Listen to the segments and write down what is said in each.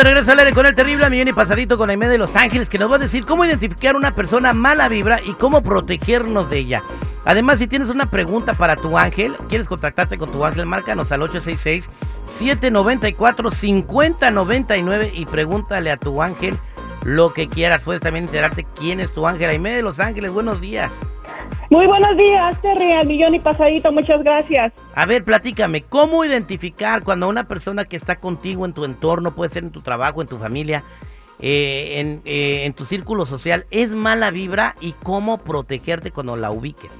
De regreso al aire con el terrible millón y pasadito con Aime de Los Ángeles que nos va a decir cómo identificar una persona mala vibra y cómo protegernos de ella. Además, si tienes una pregunta para tu ángel, quieres contactarte con tu ángel, márcanos al 866-794-5099 y pregúntale a tu ángel lo que quieras. Puedes también enterarte quién es tu ángel. Aime de Los Ángeles, buenos días. Muy buenos días, Terry, al millón y pasadito, muchas gracias. A ver, platícame, ¿cómo identificar cuando una persona que está contigo en tu entorno, puede ser en tu trabajo, en tu familia, eh, en, eh, en tu círculo social, es mala vibra y cómo protegerte cuando la ubiques?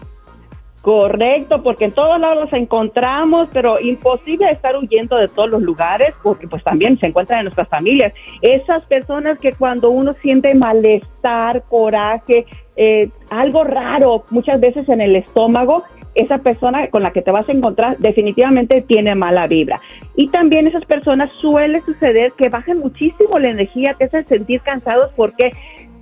Correcto, porque en todos lados los encontramos, pero imposible estar huyendo de todos los lugares porque pues también se encuentran en nuestras familias. Esas personas que cuando uno siente malestar, coraje, eh, algo raro muchas veces en el estómago, esa persona con la que te vas a encontrar definitivamente tiene mala vibra. Y también esas personas suele suceder que bajan muchísimo la energía, te hacen sentir cansados porque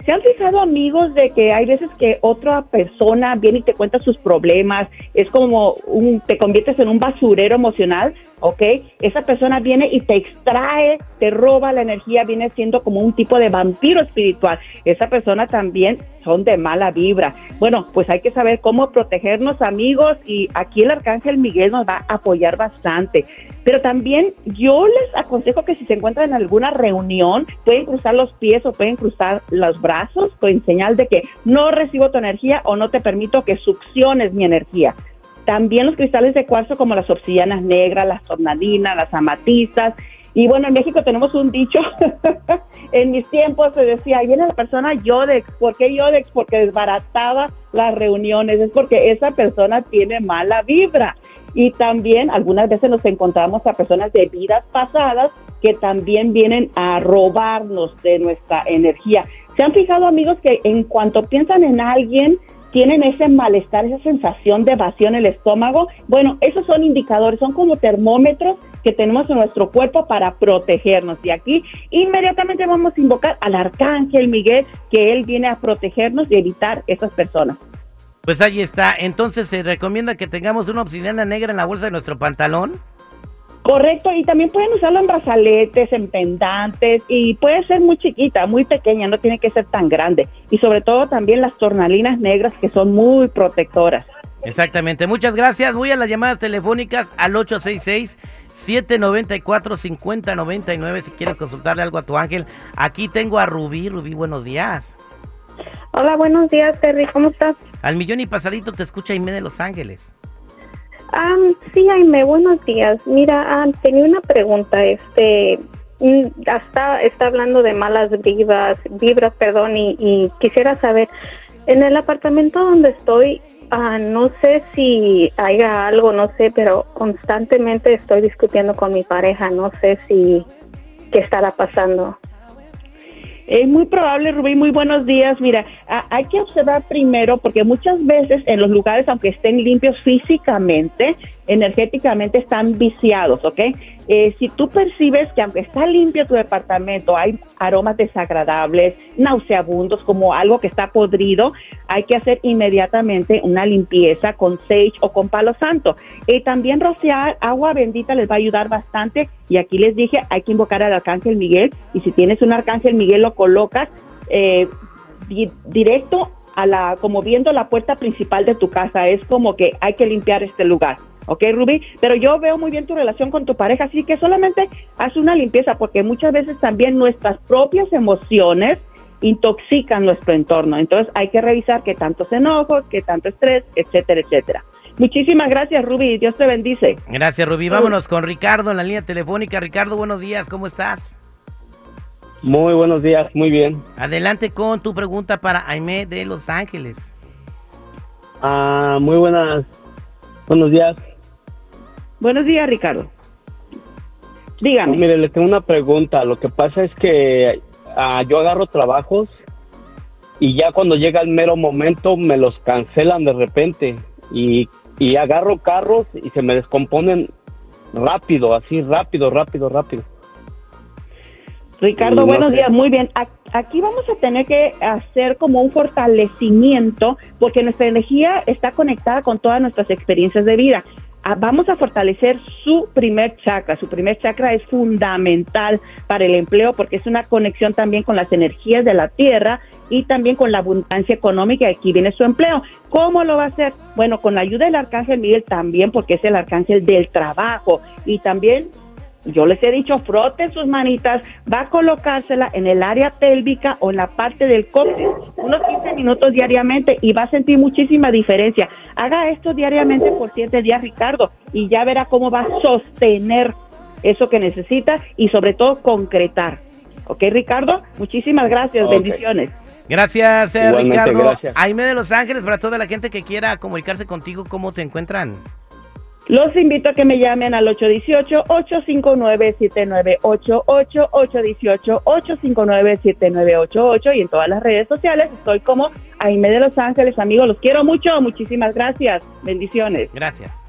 ¿Se han fijado amigos de que hay veces que otra persona viene y te cuenta sus problemas? Es como un, te conviertes en un basurero emocional, ¿ok? Esa persona viene y te extrae, te roba la energía, viene siendo como un tipo de vampiro espiritual. Esa persona también son de mala vibra. Bueno, pues hay que saber cómo protegernos amigos y aquí el arcángel Miguel nos va a apoyar bastante. Pero también yo les aconsejo que si se encuentran en alguna reunión, pueden cruzar los pies o pueden cruzar los brazos con señal de que no recibo tu energía o no te permito que succiones mi energía. También los cristales de cuarzo como las obsidianas negras, las tornadinas, las amatistas. Y bueno, en México tenemos un dicho, en mis tiempos se decía, viene la persona Yodex, ¿por qué Yodex? Porque desbarataba las reuniones, es porque esa persona tiene mala vibra. Y también algunas veces nos encontramos a personas de vidas pasadas que también vienen a robarnos de nuestra energía. ¿Se han fijado amigos que en cuanto piensan en alguien, tienen ese malestar, esa sensación de vacío en el estómago? Bueno, esos son indicadores, son como termómetros que tenemos en nuestro cuerpo para protegernos. Y aquí inmediatamente vamos a invocar al arcángel Miguel, que él viene a protegernos y evitar esas personas. Pues ahí está. Entonces se recomienda que tengamos una obsidiana negra en la bolsa de nuestro pantalón. Correcto, y también pueden usarlo en brazaletes, en pendantes, y puede ser muy chiquita, muy pequeña, no tiene que ser tan grande. Y sobre todo también las tornalinas negras que son muy protectoras. Exactamente, muchas gracias. Voy a las llamadas telefónicas al 866-794-5099 si quieres consultarle algo a tu ángel. Aquí tengo a Rubí. Rubí, buenos días. Hola, buenos días, Terry, ¿cómo estás? Al millón y pasadito te escucha Aime de Los Ángeles. Um, sí, Aime, buenos días. Mira, tenía una pregunta. Este, mm, hasta está hablando de malas vibras, vibras, perdón, y, quisiera saber, en el apartamento donde estoy, uh, no sé si haya algo, no sé, pero constantemente estoy discutiendo con mi pareja, no sé si qué estará pasando. Es muy probable, Rubí, muy buenos días. Mira, hay que observar primero, porque muchas veces en los lugares, aunque estén limpios físicamente, energéticamente están viciados, ¿ok? Eh, si tú percibes que aunque está limpio tu departamento, hay aromas desagradables, nauseabundos, como algo que está podrido, hay que hacer inmediatamente una limpieza con sage o con palo santo. Y también rociar agua bendita les va a ayudar bastante. Y aquí les dije, hay que invocar al arcángel Miguel. Y si tienes un arcángel Miguel, lo colocas eh, directo a la, como viendo la puerta principal de tu casa. Es como que hay que limpiar este lugar. ¿Ok, Ruby? Pero yo veo muy bien tu relación con tu pareja, así que solamente haz una limpieza, porque muchas veces también nuestras propias emociones intoxican nuestro entorno. Entonces hay que revisar qué tantos enojos, qué tanto estrés, etcétera, etcétera. Muchísimas gracias, Ruby. Dios te bendice. Gracias, Ruby. Vámonos con Ricardo en la línea telefónica. Ricardo, buenos días. ¿Cómo estás? Muy buenos días. Muy bien. Adelante con tu pregunta para Aime de Los Ángeles. Ah, muy buenas. Buenos días. Buenos días, Ricardo. Dígame. mire, le tengo una pregunta. Lo que pasa es que ah, yo agarro trabajos y ya cuando llega el mero momento me los cancelan de repente y, y agarro carros y se me descomponen rápido, así rápido, rápido, rápido. Ricardo, buenos días, muy bien. Aquí vamos a tener que hacer como un fortalecimiento porque nuestra energía está conectada con todas nuestras experiencias de vida vamos a fortalecer su primer chakra. Su primer chakra es fundamental para el empleo porque es una conexión también con las energías de la tierra y también con la abundancia económica. Aquí viene su empleo. ¿Cómo lo va a hacer? Bueno, con la ayuda del arcángel Miguel también porque es el arcángel del trabajo y también yo les he dicho, froten sus manitas, va a colocársela en el área pélvica o en la parte del coxis, unos 15 minutos diariamente y va a sentir muchísima diferencia. Haga esto diariamente por siete días, Ricardo, y ya verá cómo va a sostener eso que necesita y sobre todo concretar. ¿Ok, Ricardo? Muchísimas gracias, bendiciones. Gracias, eh, Ricardo. Gracias. Aime de Los Ángeles, para toda la gente que quiera comunicarse contigo, ¿cómo te encuentran? Los invito a que me llamen al 818-859-7988, 818-859-7988 y en todas las redes sociales estoy como Aime de Los Ángeles. Amigos, los quiero mucho. Muchísimas gracias. Bendiciones. Gracias.